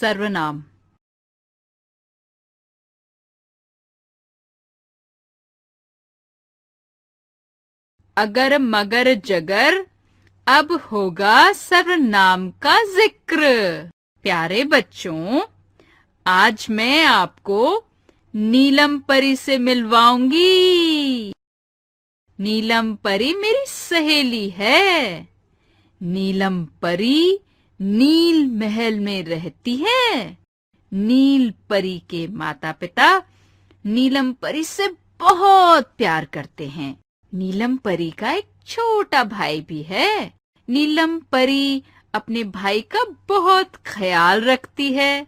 सर्वनाम। अगर मगर जगर, अब होगा सर्वनाम का ज़िक्र। प्यारे बच्चों, आज मैं आपको नीलम परी से मिलवाऊँगी। नीलम परी मेरी सहेली है। नीलम परी नील महल में रहती है। नील परी के माता पिता नीलम परी से बहुत प्यार करते हैं। नीलम परी का एक छोटा भाई भी है। नीलम परी अपने भाई का बहुत ख्याल रखती है।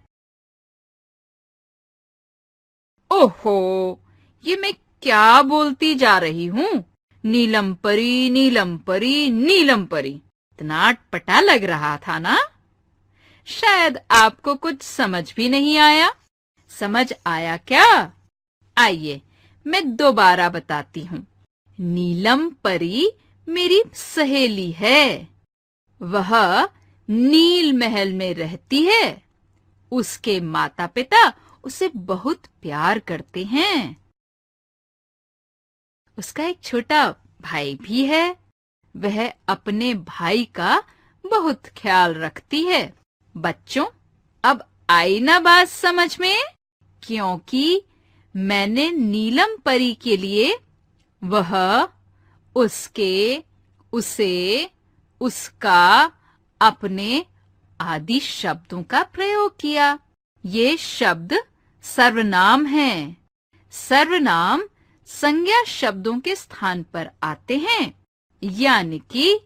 ओहो, ये मैं क्या बोलती जा रही हूँ? नीलम परी नीलम परी नीलम परी। इतना अटपटा लग रहा था ना? शायद आपको कुछ समझ भी नहीं आया। समझ आया क्या? आइए, मैं दोबारा बताती हूँ। नीलम परी मेरी सहेली है। वह नील महल में रहती है। उसके माता पिता उसे बहुत प्यार करते हैं। उसका एक छोटा भाई भी है। वह अपने भाई का बहुत ख्याल रखती है। बच्चों, अब आई ना बात समझ में, क्योंकि मैंने नीलम परी के लिए वह उसके, उसे, उसका, अपने आदि शब्दों का प्रयोग किया। ये शब्द सर्वनाम हैं। सर्वनाम संज्ञा शब्दों के स्थान पर आते हैं। यानी कि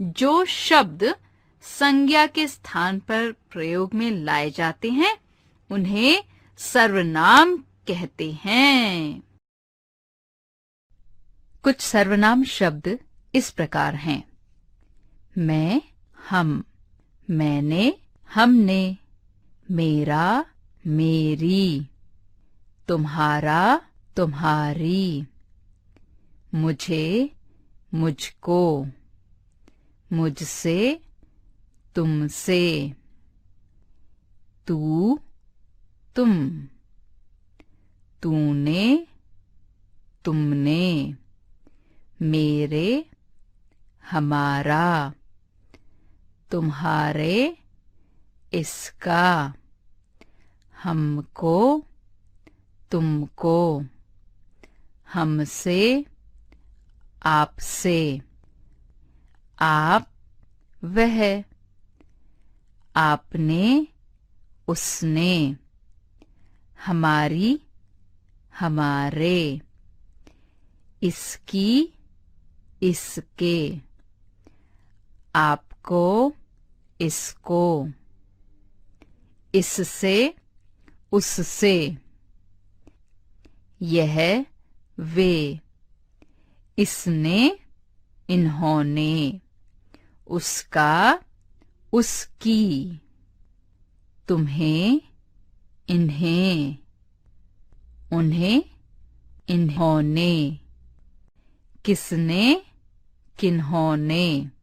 जो शब्द संज्ञा के स्थान पर प्रयोग में लाए जाते हैं, उन्हें सर्वनाम कहते हैं। कुछ सर्वनाम शब्द इस प्रकार हैं। मैं, हम, मैंने, हमने, मेरा, मेरी, तुम्हारा, तुम्हारी, मुझे मुझको। मुझसे तुमसे। तू तुम। तूने तुमने। मेरे हमारा। तुम्हारे इसका। हमको तुमको। हमसे आपसे। आप वह, आपने, उसने, हमारी, हमारे, इसकी, इसके, आपको, इसको, इससे, उससे, यह वे। इसने इन्होंने उसका उसकी तुम्हें इन्हें उन्हें इन्होंने। किसने? किन्होंने।